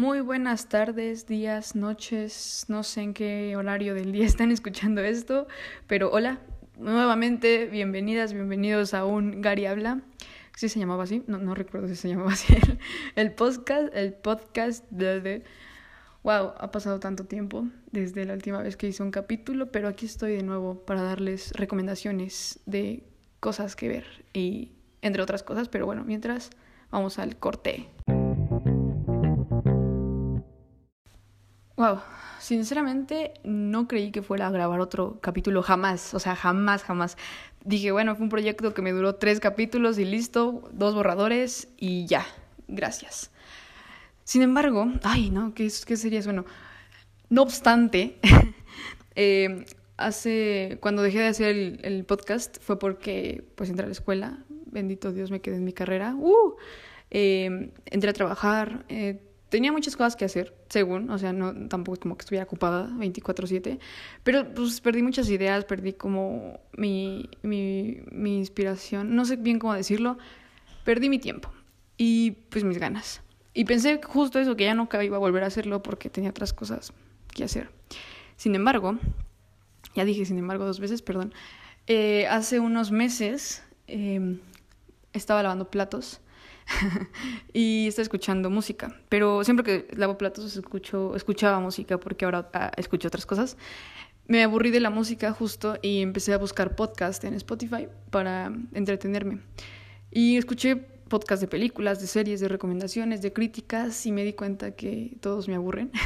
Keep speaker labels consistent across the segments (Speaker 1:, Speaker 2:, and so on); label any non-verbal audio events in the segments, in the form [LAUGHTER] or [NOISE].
Speaker 1: Muy buenas tardes, días, noches, no sé en qué horario del día [LAUGHS] están escuchando esto, pero hola, nuevamente bienvenidas, bienvenidos a un Gary Habla. ¿Sí se llamaba así? No, no recuerdo si se llamaba así. [LAUGHS] El, podcast, el podcast de, Wow, ha pasado tanto tiempo desde la última vez que hice un capítulo, pero aquí estoy de nuevo para darles recomendaciones de cosas que ver y entre otras cosas, pero bueno, mientras vamos al corte. Wow, sinceramente no creí que fuera a grabar otro capítulo jamás, o sea, jamás, jamás. Dije, bueno, fue un proyecto que me duró tres capítulos y listo, dos borradores y ya, gracias. Sin embargo, ay, no, ¿qué, qué sería eso? Bueno, no obstante, [LAUGHS] eh, hace, cuando dejé de hacer el, podcast fue porque pues entré a la escuela, bendito Dios me quedé en mi carrera, uh, eh, entré a trabajar, eh, tenía muchas cosas que hacer, según, o sea, no tampoco es como que estuviera ocupada 24/7, pero pues perdí muchas ideas, perdí como mi, mi, mi inspiración, no sé bien cómo decirlo, perdí mi tiempo y pues mis ganas. Y pensé justo eso, que ya nunca iba a volver a hacerlo porque tenía otras cosas que hacer. Sin embargo, ya dije sin embargo dos veces, perdón, eh, hace unos meses eh, estaba lavando platos [LAUGHS] y está escuchando música. Pero siempre que lavo platos escucho, escuchaba música porque ahora ah, escucho otras cosas. Me aburrí de la música justo y empecé a buscar podcast en Spotify para entretenerme. Y escuché podcast de películas, de series, de recomendaciones, de críticas y me di cuenta que todos me aburren. [LAUGHS]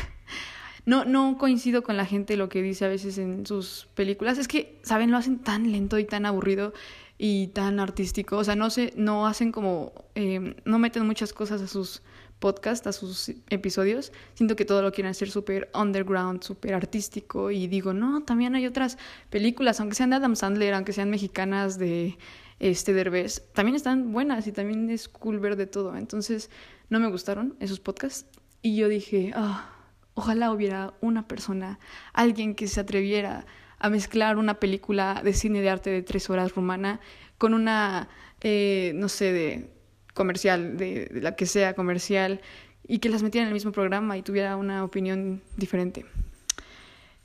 Speaker 1: No, no coincido con la gente lo que dice a veces en sus películas. Es que, ¿saben? Lo hacen tan lento y tan aburrido y tan artístico. O sea, no se, no hacen como, eh, no meten muchas cosas a sus podcasts, a sus episodios. Siento que todo lo quieren hacer súper underground, súper artístico. Y digo, no, también hay otras películas, aunque sean de Adam Sandler, aunque sean mexicanas de este Derbez, también están buenas y también es cool ver de todo. Entonces, no me gustaron esos podcasts. Y yo dije, ah, ojalá hubiera una persona, alguien que se atreviera a mezclar una película de cine de arte de tres horas rumana con una, eh, no sé, de comercial, de, la que sea comercial, y que las metiera en el mismo programa y tuviera una opinión diferente.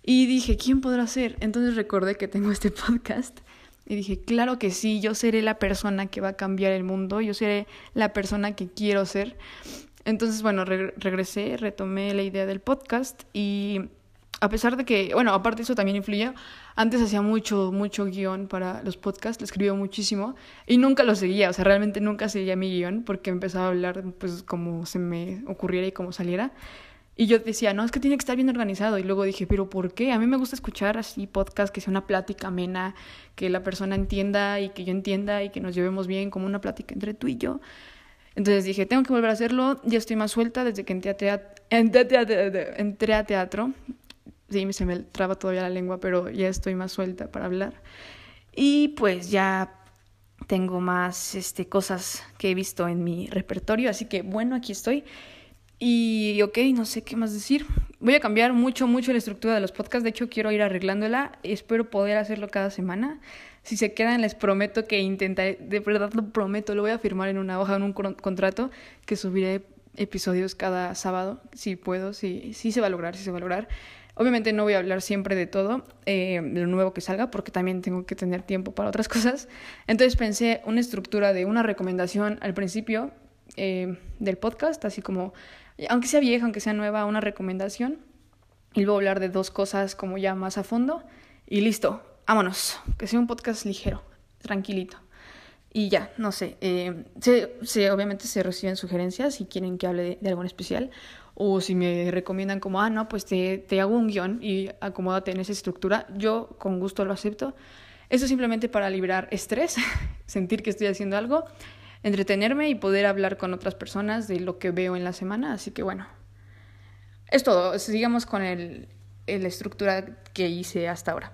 Speaker 1: Y dije, ¿quién podrá ser? Entonces recordé que tengo este [LAUGHS] podcast y dije, claro que sí, yo seré la persona que va a cambiar el mundo, yo seré la persona que quiero ser. Entonces, bueno, regresé, retomé la idea del podcast y a pesar de que, bueno, aparte eso también influye, antes hacía mucho, mucho guion para los podcasts, lo escribía muchísimo y nunca lo seguía, o sea, realmente nunca seguía mi guion porque empezaba a hablar pues como se me ocurriera y como saliera. Y yo decía, no, es que tiene que estar bien organizado. Y luego dije, pero ¿por qué? A mí me gusta escuchar así podcast que sea una plática amena, que la persona entienda y que yo entienda y que nos llevemos bien, como una plática entre tú y yo. Entonces dije, tengo que volver a hacerlo, ya estoy más suelta desde que entré a. Entré a teatro sí, se me traba todavía la lengua, pero ya estoy más suelta para hablar. Y pues ya tengo más este, cosas que he visto en mi repertorio, así que bueno, aquí estoy. Y ok, no sé qué más decir. Voy a cambiar mucho, mucho la estructura de los podcasts. De hecho, quiero ir arreglándola. Espero poder hacerlo cada semana. Si se quedan, les prometo que intentaré, de verdad lo prometo, lo voy a firmar en una hoja, en un contrato, que subiré episodios cada sábado, si puedo, si, si se va a lograr, si se va a lograr. Obviamente no voy a hablar siempre de todo, eh, de lo nuevo que salga, porque también tengo que tener tiempo para otras [LAUGHS] cosas. Entonces pensé una estructura de una recomendación al principio eh, del podcast, así como, aunque sea vieja, aunque sea nueva, una recomendación. Y luego hablar de dos cosas como ya más a fondo. Y listo, vámonos. Que sea un podcast ligero, tranquilito. Y ya, no sé. Eh, se, obviamente se reciben sugerencias si quieren que hable de, de algo especial o si me recomiendan como, ah, no, pues te, te hago un guion y acomódate en esa estructura, yo con gusto lo acepto. Eso simplemente para liberar estrés, [LAUGHS] sentir que estoy haciendo algo, entretenerme y poder hablar con otras personas de lo que veo en la semana. Así que bueno, es todo. Sigamos con el, la estructura que hice hasta ahora.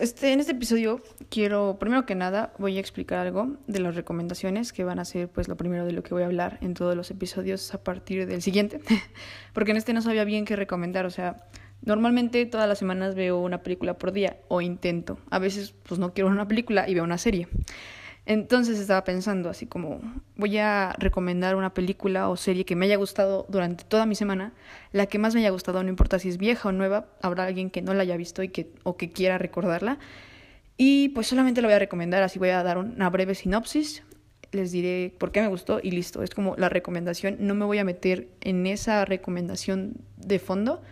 Speaker 1: Este, en este episodio quiero, primero que nada, voy a explicar algo de las recomendaciones que van a ser pues lo primero de lo que voy a hablar en todos los episodios a partir del siguiente, [LAUGHS] porque en este no sabía bien qué recomendar, o sea, normalmente todas las semanas veo una película por día o intento, a veces pues no quiero una película y veo una serie. Entonces estaba pensando así como voy a recomendar una película o serie que me haya gustado durante toda mi semana, la que más me haya gustado, no importa si es vieja o nueva, habrá alguien que no la haya visto y que o que quiera recordarla. Y pues solamente lo voy a recomendar, así voy a dar una breve sinopsis, les diré por qué me gustó y listo, es como la recomendación, no me voy a meter en esa recomendación de fondo,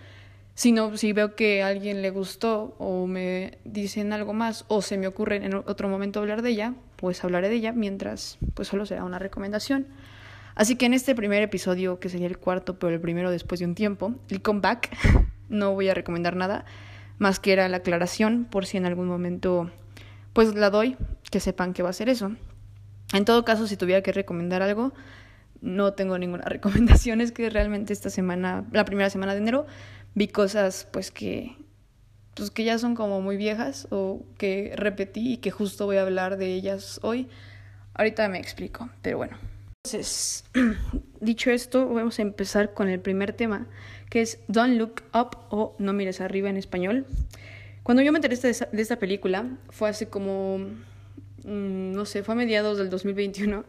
Speaker 1: sino si veo que a alguien le gustó o me dicen algo más o se me ocurre en otro momento hablar de ella, pues hablaré de ella mientras pues solo será una recomendación. Así que en este primer episodio, que sería el cuarto, pero el primero después de un tiempo, el comeback, [LAUGHS] no voy a recomendar nada más que era la aclaración por si en algún momento pues la doy, que sepan que va a ser eso. En todo caso, si tuviera que recomendar algo, no tengo ninguna [LAUGHS] recomendación, es que realmente esta semana, la primera semana de enero, vi cosas pues que pues que ya son como muy viejas o que repetí y que justo voy a hablar de ellas hoy. Ahorita me explico, pero bueno. Entonces, [CLEARS THROAT] dicho esto, vamos a empezar con el primer tema, que es Don't Look Up o No mires arriba en español. Cuando yo me enteré de esta, película, fue hace como, mm, no sé, fue a mediados del 2021.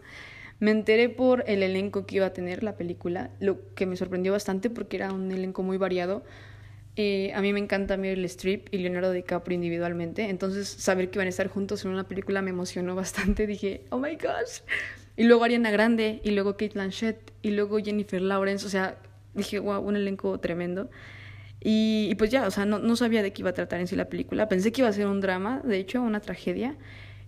Speaker 1: Me enteré por el elenco que iba a tener la película, lo que me sorprendió bastante porque era un elenco muy variado. Eh, a mí me encanta Meryl Streep y Leonardo DiCaprio individualmente, entonces saber que iban a estar juntos en una película me emocionó bastante. [LAUGHS] Dije, oh my gosh. Y luego Ariana Grande, y luego Kate Blanchett, y luego Jennifer Lawrence, o sea, dije, wow, un elenco tremendo. Y, y pues ya, o sea, no, no sabía de qué iba a tratar en sí la película. Pensé que iba a ser un drama, de hecho, una tragedia.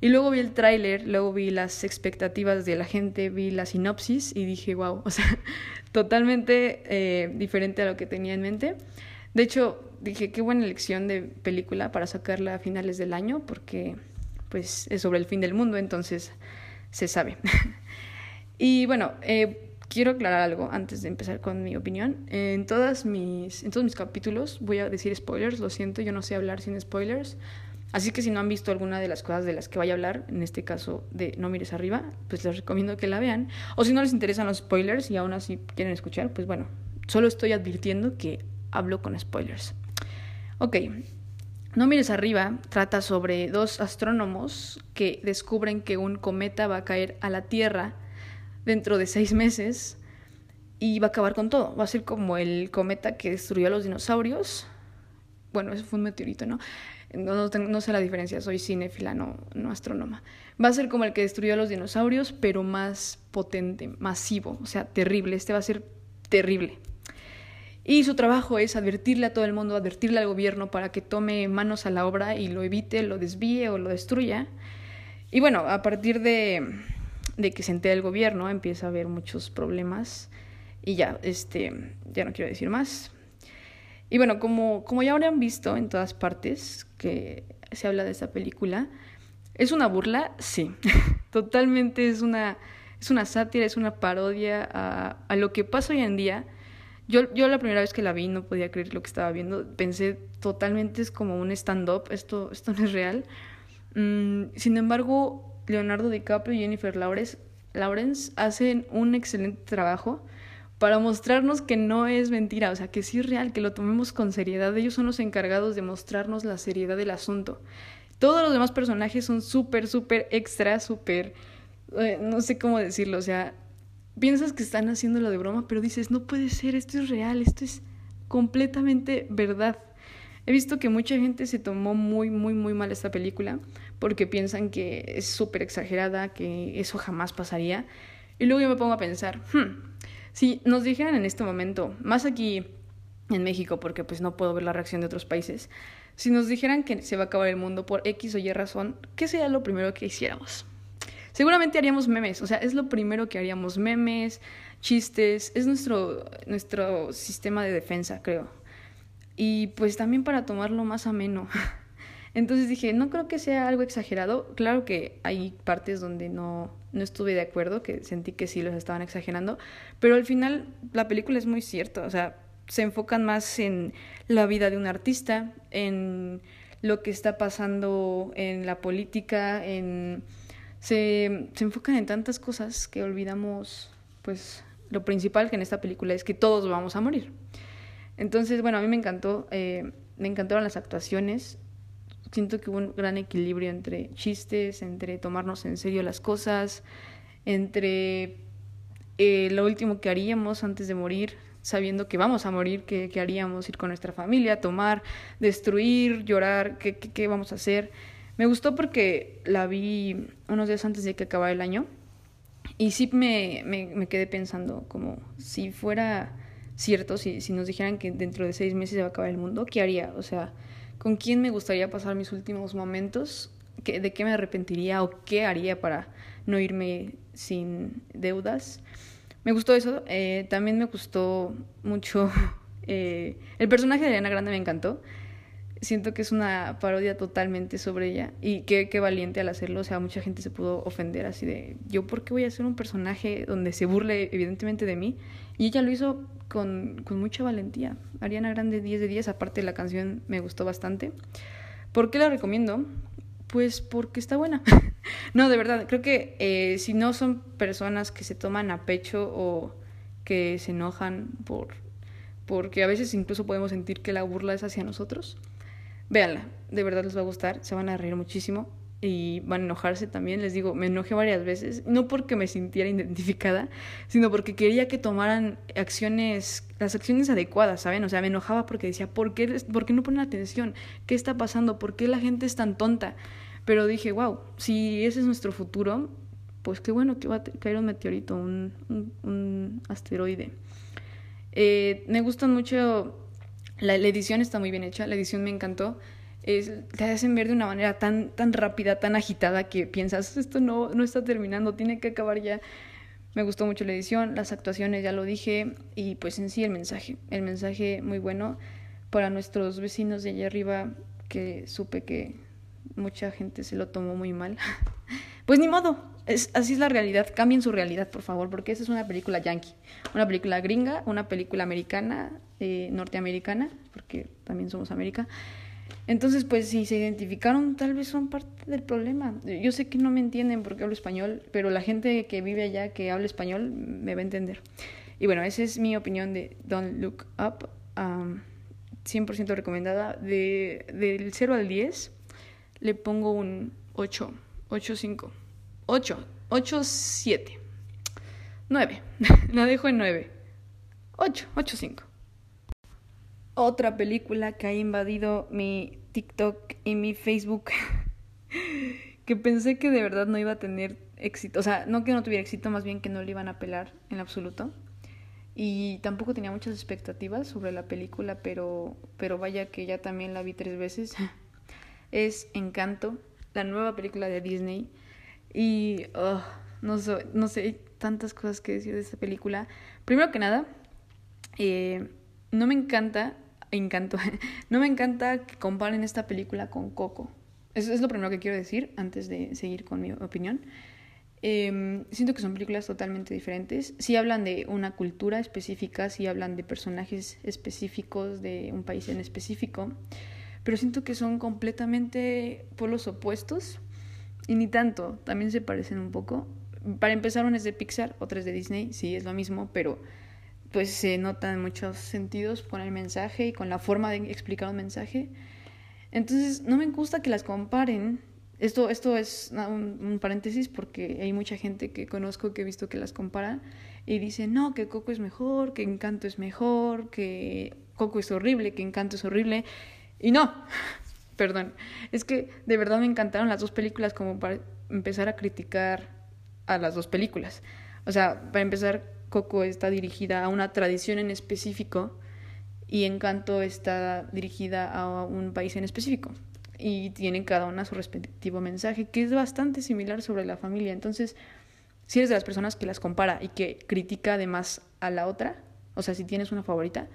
Speaker 1: Y luego vi el tráiler, luego vi las expectativas de la gente, vi la sinopsis y dije, wow, [LAUGHS] o sea, totalmente eh, diferente a lo que tenía en mente. De hecho, dije, qué buena elección de película para sacarla a finales del año, porque pues es sobre el fin del mundo, entonces se sabe. [LAUGHS] y bueno, eh, quiero aclarar algo antes de empezar con mi opinión. En, todas mis, en todos mis capítulos voy a decir spoilers, lo siento, yo no sé hablar sin spoilers. Así que si no han visto alguna de las cosas de las que vaya a hablar, en este caso de No mires arriba, pues les recomiendo que la vean. O si no les interesan los spoilers y aún así quieren escuchar, pues bueno, solo estoy advirtiendo que hablo con spoilers. Ok, No mires arriba trata sobre dos astrónomos que descubren que un cometa va a caer a la Tierra dentro de seis meses y va a acabar con todo. Va a ser como el cometa que destruyó a los dinosaurios. Bueno, eso fue un meteorito, ¿no? No, sé la diferencia, soy cinéfila, no, no astrónoma. Va a ser como el que destruyó a los dinosaurios, pero más potente, masivo, o sea, terrible. Este va a ser terrible. Y su trabajo es advertirle a todo el mundo, advertirle al gobierno para que tome manos a la obra y lo evite, lo desvíe o lo destruya. Y bueno, a partir de, de que se entere el gobierno empieza a haber muchos problemas y ya, este, ya no quiero decir más. Y bueno, como, como ya habrán visto en todas partes que se habla de esta película, ¿es una burla? Sí, [LAUGHS] totalmente es una, es una sátira, es una parodia a, a lo que pasa hoy en día. Yo, yo la primera vez que la vi no podía creer lo que estaba viendo, pensé totalmente es como un stand-up, esto, esto no es real. Mm, sin embargo, Leonardo DiCaprio y Jennifer Lawrence, Lawrence hacen un excelente trabajo para mostrarnos que no es mentira, o sea, que sí es real, que lo tomemos con seriedad. Ellos son los encargados de mostrarnos la seriedad del asunto. Todos los demás personajes son súper, súper extra, súper, eh, no sé cómo decirlo, o sea, piensas que están haciéndolo de broma, pero dices, no puede ser, esto es real, esto es completamente verdad. He visto que mucha gente se tomó muy, muy, muy mal esta película porque piensan que es súper exagerada, que eso jamás pasaría. Y luego yo me pongo a pensar, hmm, si nos dijeran en este momento, más aquí en México, porque pues no puedo ver la reacción de otros países, si nos dijeran que se va a acabar el mundo por X o Y razón, ¿qué sería lo primero que hiciéramos? Seguramente haríamos memes, o sea, es lo primero que haríamos, memes, chistes, es nuestro, nuestro sistema de defensa, creo. Y pues también para tomarlo más ameno. [LAUGHS] Entonces dije, no creo que sea algo exagerado. Claro que hay partes donde no, no estuve de acuerdo, que sentí que sí los estaban exagerando, pero al final la película es muy cierta, o sea, se enfocan más en la vida de un artista, en lo que está pasando en la política, en se, se enfocan en tantas cosas que olvidamos, pues, lo principal que en esta película es que todos vamos a morir. Entonces, bueno, a mí me encantó, eh, me encantaron las actuaciones, Siento que hubo un gran equilibrio entre chistes, entre tomarnos en serio las cosas, entre eh, lo último que haríamos antes de morir, sabiendo que vamos a morir, que, haríamos ir con nuestra familia, tomar, destruir, llorar, qué, qué, vamos a hacer. Me gustó porque la vi unos días antes de que acabara el año y sí me, me, me quedé pensando como si fuera cierto, si, si nos dijeran que dentro de seis meses se va a acabar el mundo, ¿qué haría? O sea, ¿con quién me gustaría pasar mis últimos momentos? ¿De qué me arrepentiría o qué haría para no irme sin deudas? Me gustó eso. Eh, también me gustó mucho. [LAUGHS] Eh, el personaje de Ariana Grande me encantó. Siento que es una parodia totalmente sobre ella. Y qué, valiente al hacerlo. O sea, mucha gente se pudo ofender así de. ¿Yo por qué voy a hacer un personaje donde se burle evidentemente de mí? Y ella lo hizo con, con mucha valentía. Ariana Grande 10 de 10. Aparte, la canción me gustó bastante. ¿Por qué la recomiendo? Pues porque está buena. [LAUGHS] no, de verdad, creo que eh, si no son personas que se toman a pecho o que se enojan por porque a veces incluso podemos sentir que la burla es hacia nosotros. Véanla, de verdad les va a gustar, se van a reír muchísimo y van a enojarse también. Les digo, me enojé varias veces, no porque me sintiera identificada, sino porque quería que tomaran acciones, las acciones adecuadas, ¿saben? O sea, me enojaba porque decía, ¿por qué, ¿por qué no ponen atención? ¿Qué está pasando? ¿Por qué la gente es tan tonta? Pero dije, wow, si ese es nuestro futuro, pues qué bueno que va a caer un meteorito, un, un, asteroide. Eh, me gusta mucho, la edición está muy bien hecha, la edición me encantó es, te hacen ver de una manera tan, tan rápida, tan agitada que piensas, esto no, no está terminando, tiene que acabar ya. Me gustó mucho la edición, las actuaciones, ya lo dije, y pues en sí el mensaje, el mensaje muy bueno para nuestros vecinos de allá arriba que supe que mucha gente se lo tomó muy mal. [LAUGHS] pues ni modo, es, así es la realidad, cambien su realidad por favor, porque esa es una película yankee, una película gringa, una película americana, eh, norteamericana, porque también somos América. Entonces, pues si se identificaron, tal vez son parte del problema. Yo sé que no me entienden porque hablo español, pero la gente que vive allá, que habla español, me va a entender. Y bueno, esa es mi opinión de Don't Look Up. 100% recomendada. De, del 0 al 10, le pongo un 8, 8, 5, 8, 8, 7, 9. la dejo en 9. 8, 8, 5 otra película que ha invadido mi TikTok y mi Facebook [LAUGHS] que pensé que de verdad no iba a tener éxito, o sea, no que no tuviera éxito, más bien que no le iban a pelar en absoluto. Y tampoco tenía muchas expectativas sobre la película, pero, pero vaya que ya también la vi tres veces. [LAUGHS] es Encanto, la nueva película de Disney. Y oh, no, sé, no sé, hay tantas cosas que decir de esta película. Primero que nada, eh, no me encanta encantó. [LAUGHS] No me encanta que comparen esta película con Coco. Eso es lo primero que quiero decir antes de seguir con mi opinión. Em, siento que son películas totalmente diferentes. Sí hablan de una cultura específica, sí hablan de personajes específicos de un país en específico, pero siento que son completamente polos opuestos y ni tanto, también se parecen un poco. Para empezar, una es de Pixar, otra es de Disney, sí, es lo mismo, pero pues se nota en muchos sentidos con el mensaje y con la forma de explicar un mensaje. Entonces, no me gusta que las comparen. Esto, esto es un, paréntesis porque hay mucha gente que conozco que he visto que las comparan y dicen, no, que Coco es mejor, que Encanto es mejor, que Coco es horrible, que Encanto es horrible. Y no, [LAUGHS] perdón, es que de verdad me encantaron las dos películas como para empezar a criticar a las dos películas. O sea, para empezar, Coco está dirigida a una tradición en específico y Encanto está dirigida a un país en específico. Y tienen cada una su respectivo mensaje, que es bastante similar sobre la familia. Entonces, si eres de las personas que las compara y que critica además a la otra, o sea, si tienes una favorita,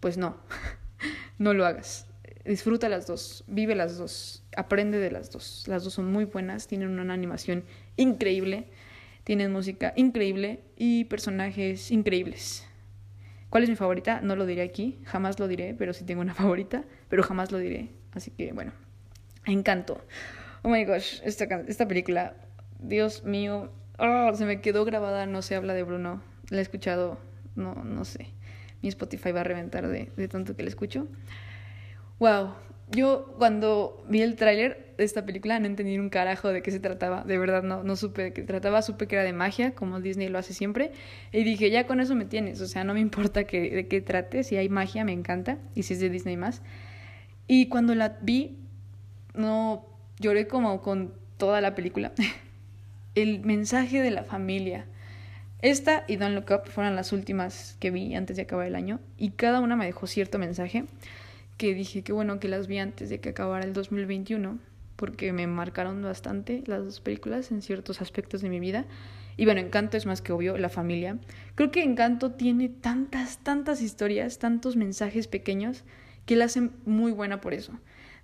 Speaker 1: pues no, [LAUGHS] no lo hagas. Disfruta las dos, vive las dos, aprende de las dos. Las dos son muy buenas, tienen una animación increíble tienen música increíble y personajes increíbles. ¿Cuál es mi favorita? No lo diré aquí, jamás lo diré, pero sí tengo una [LAUGHS] favorita, pero jamás lo diré. Así que bueno, encanto. Oh my gosh, esta, esta película, Dios mío, oh, se me quedó grabada, no se habla de Bruno. La he escuchado, no, no sé. Mi Spotify va a reventar de, de tanto que la escucho. Wow, yo cuando vi el tráiler de esta película no entendí un carajo de qué se trataba. De verdad no, no supe de qué trataba, supe que era de magia, como Disney lo hace siempre. Y dije, ya con eso me tienes. O sea, no me importa que, de qué trate. Si hay magia, me encanta. Y si es de Disney más. Y cuando la vi, no lloré como con toda la película. [LAUGHS] el mensaje de la familia. Esta y Don't Look Up fueron las últimas que vi antes de acabar el año. Y cada una me dejó cierto mensaje que dije que bueno que las vi antes de que acabara el 2021 porque me marcaron bastante las dos películas en ciertos aspectos de mi vida. Y bueno, Encanto es más que obvio, la familia. Creo que Encanto tiene tantas, tantas historias, tantos mensajes pequeños que la hacen muy buena por eso.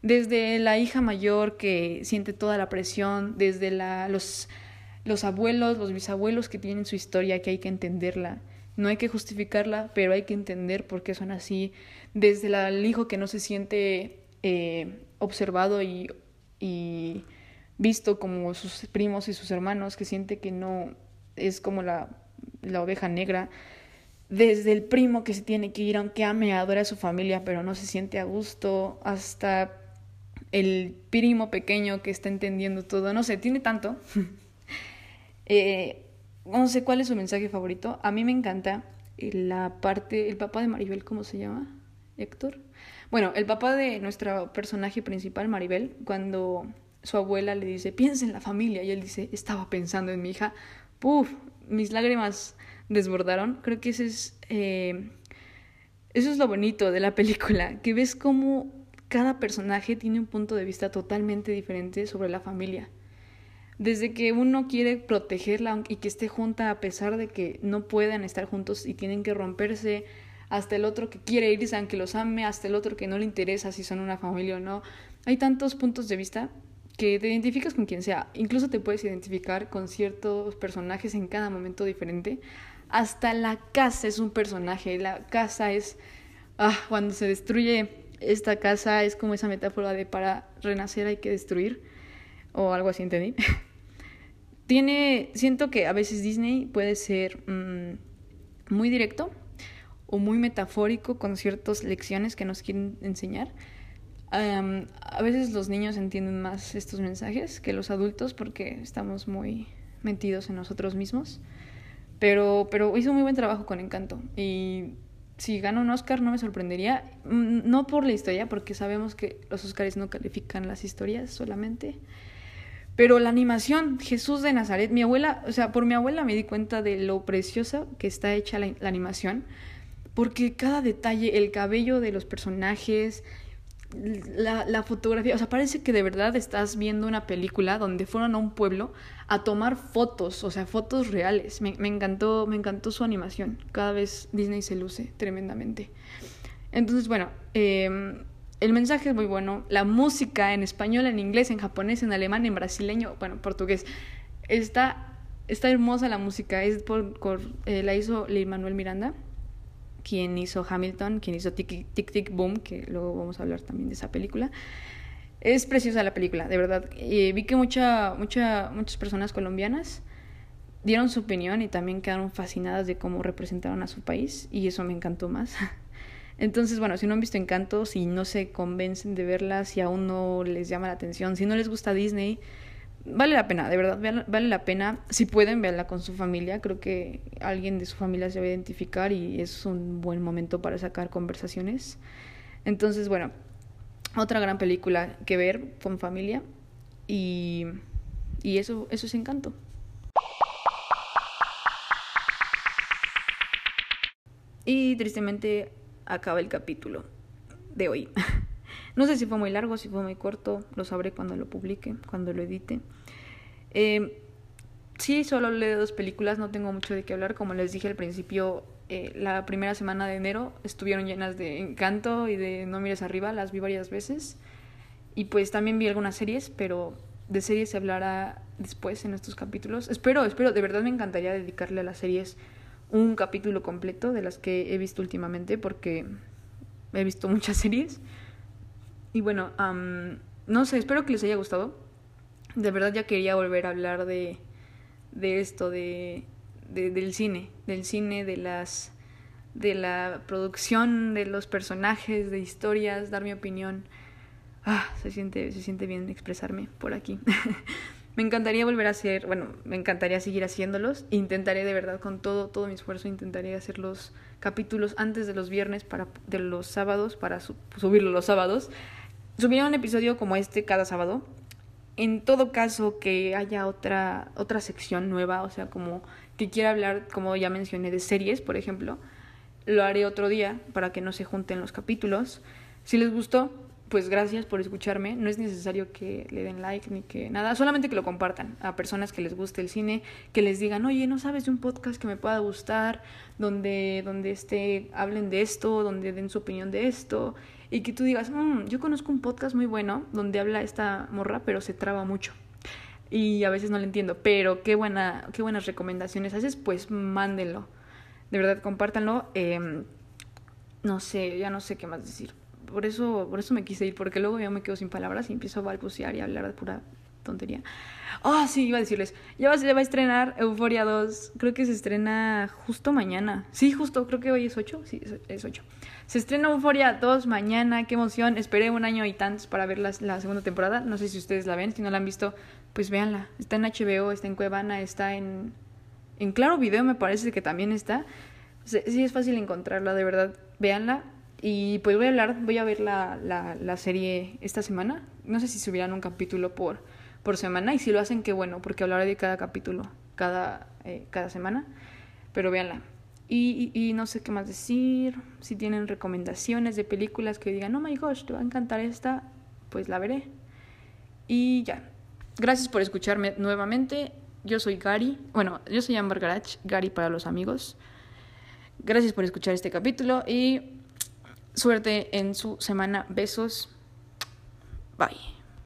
Speaker 1: Desde la hija mayor que siente toda la presión, desde la, los, los abuelos, los bisabuelos que tienen su historia, que hay que entenderla. No hay que justificarla, pero hay que entender por qué son así. Desde el hijo que no se siente eh, observado y, visto como sus primos y sus hermanos, que siente que no es como la, la oveja negra. Desde el primo que se tiene que ir, aunque ame y adore a su familia, pero no se siente a gusto, hasta el primo pequeño que está entendiendo todo. No sé, tiene tanto. [LAUGHS] eh, no sé cuál es su mensaje favorito. A mí me encanta la parte, el papá de Maribel, ¿cómo se llama? Héctor. Bueno, el papá de nuestro personaje principal, Maribel, cuando su abuela le dice, piensa en la familia, y él dice, estaba pensando en mi hija. Puf, mis lágrimas desbordaron. Creo que ese es, eh, eso es lo bonito de la película, que ves cómo cada personaje tiene un punto de vista totalmente diferente sobre la familia desde que uno quiere protegerla y que esté junta a pesar de que no puedan estar juntos y tienen que romperse, hasta el otro que quiere irse aunque los ame, hasta el otro que no le interesa si son una familia o no. Hay tantos puntos de vista que te identificas con quien sea, incluso te puedes identificar con ciertos personajes en cada momento diferente. Hasta la casa es un personaje, la casa es ah, cuando se destruye esta casa es como esa metáfora de para renacer hay que destruir o algo así entendí. [LAUGHS] tiene, siento que a veces Disney puede ser mm, muy directo o muy metafórico con ciertas lecciones que nos quieren enseñar. a veces los niños entienden más estos mensajes que los adultos porque estamos muy metidos en nosotros mismos. Pero, pero hizo muy buen trabajo con Encanto. Y si gana un Oscar no me sorprendería. Mm, no por la historia, porque sabemos que los Oscars no califican las historias solamente. Pero la animación, Jesús de Nazaret, mi abuela, o sea, por mi abuela me di cuenta de lo preciosa que está hecha la, animación, porque cada detalle, el cabello de los personajes, la, la, fotografía, o sea, parece que de verdad estás viendo una película donde fueron a un pueblo a tomar fotos, o sea, fotos reales. Me, me encantó, me encantó su animación. Cada vez Disney se luce tremendamente. Entonces, bueno, eh, el mensaje es muy bueno. La música en español, en inglés, en japonés, en alemán, en brasileño, bueno, portugués. Está, está hermosa la música. Es por, eh, la hizo Lin Manuel Miranda, quien hizo Hamilton, quien hizo Tic Tic, Tic Boom, que luego vamos a hablar también de esa película. Es preciosa la película, de verdad. Y vi que mucha, mucha, muchas personas colombianas dieron su opinión y también quedaron fascinadas de cómo representaron a su país y eso me encantó más. [LAUGHS] Entonces, bueno, si no han visto Encanto, si no se convencen de verla, si aún no les llama la atención, si no les gusta Disney, vale la pena, de verdad, vale la pena. Si pueden, verla con su familia. Creo que alguien de su familia se va a identificar y es un buen momento para sacar conversaciones. Entonces, bueno, otra gran película que ver con familia y, y eso, eso es Encanto. Y tristemente acaba el capítulo de hoy. [LAUGHS] no sé si fue muy largo, si fue muy corto, lo sabré cuando lo publique, cuando lo edite. Eh, sí, solo leo dos películas, no tengo mucho de qué hablar. Como les dije al principio, eh, la primera semana de enero estuvieron llenas de encanto y de No mires arriba, las vi varias veces. Y pues también vi algunas series, pero de series se hablará después en estos capítulos. Espero, espero, de verdad me encantaría dedicarle a las series un capítulo completo de las que he visto últimamente porque he visto muchas [LAUGHS] series. Y bueno, no sé, espero que les haya gustado. De verdad ya quería volver a hablar de, de esto, de, de, del cine, del cine, de las de la producción, de los personajes, de historias, dar mi opinión. ah, se siente, se siente bien expresarme por aquí. [LAUGHS] me encantaría volver a hacer, bueno, me encantaría seguir haciéndolos. Intentaré de verdad con todo, todo mi esfuerzo, intentaré hacer los capítulos antes de los viernes para, de los sábados para subirlo los sábados. Subiré un episodio como este cada sábado. En todo caso que haya otra, otra sección nueva, o sea, como que quiera hablar, como ya mencioné, de series, por ejemplo, lo haré otro día para que no se junten los capítulos. Si les gustó, pues gracias por escucharme. No es necesario que le den like ni que nada, solamente que lo compartan a personas que les guste el cine, que les digan, oye, ¿no sabes de un podcast que me pueda gustar? Donde, donde este, hablen de esto, donde den su opinión de esto. Y que tú digas, mmm, yo conozco un podcast muy bueno donde habla esta morra, pero se traba mucho. Y a veces no le entiendo, pero qué, buena, qué buenas recomendaciones haces, pues mándenlo. De verdad, compártanlo. Em, no sé, ya no sé qué más decir por eso, por eso me quise ir, porque luego ya me quedo sin palabras y empiezo a balbucear y a hablar de pura tontería. Ah, sí, iba a decirles, ya va, va a estrenar Euforia 2, creo que se estrena justo mañana. Sí, justo, creo que hoy es 8, sí, es 8. Se estrena Euforia 2 mañana, qué emoción, esperé un año y tantos para ver la, la segunda temporada, no sé si ustedes la ven, si no la han visto, pues véanla, está en HBO, está en Cuevana, está en, en Claro Video me parece que también está. Sí, es fácil encontrarla, de verdad, véanla, y pues voy a hablar, voy a ver la, la, la serie esta semana. No sé si subirán un capítulo por, por semana y si lo hacen, qué bueno, porque hablaré de cada capítulo cada, eh, cada semana. Pero véanla. Y, y, no sé qué más decir. Si tienen recomendaciones de películas que digan, oh my gosh, te va a encantar esta, pues la veré. Y ya. Gracias por escucharme nuevamente. Yo soy Gary. Bueno, yo soy Amber Garage, Gary para los amigos. Gracias por escuchar este capítulo y Suerte en su semana. Besos. Bye.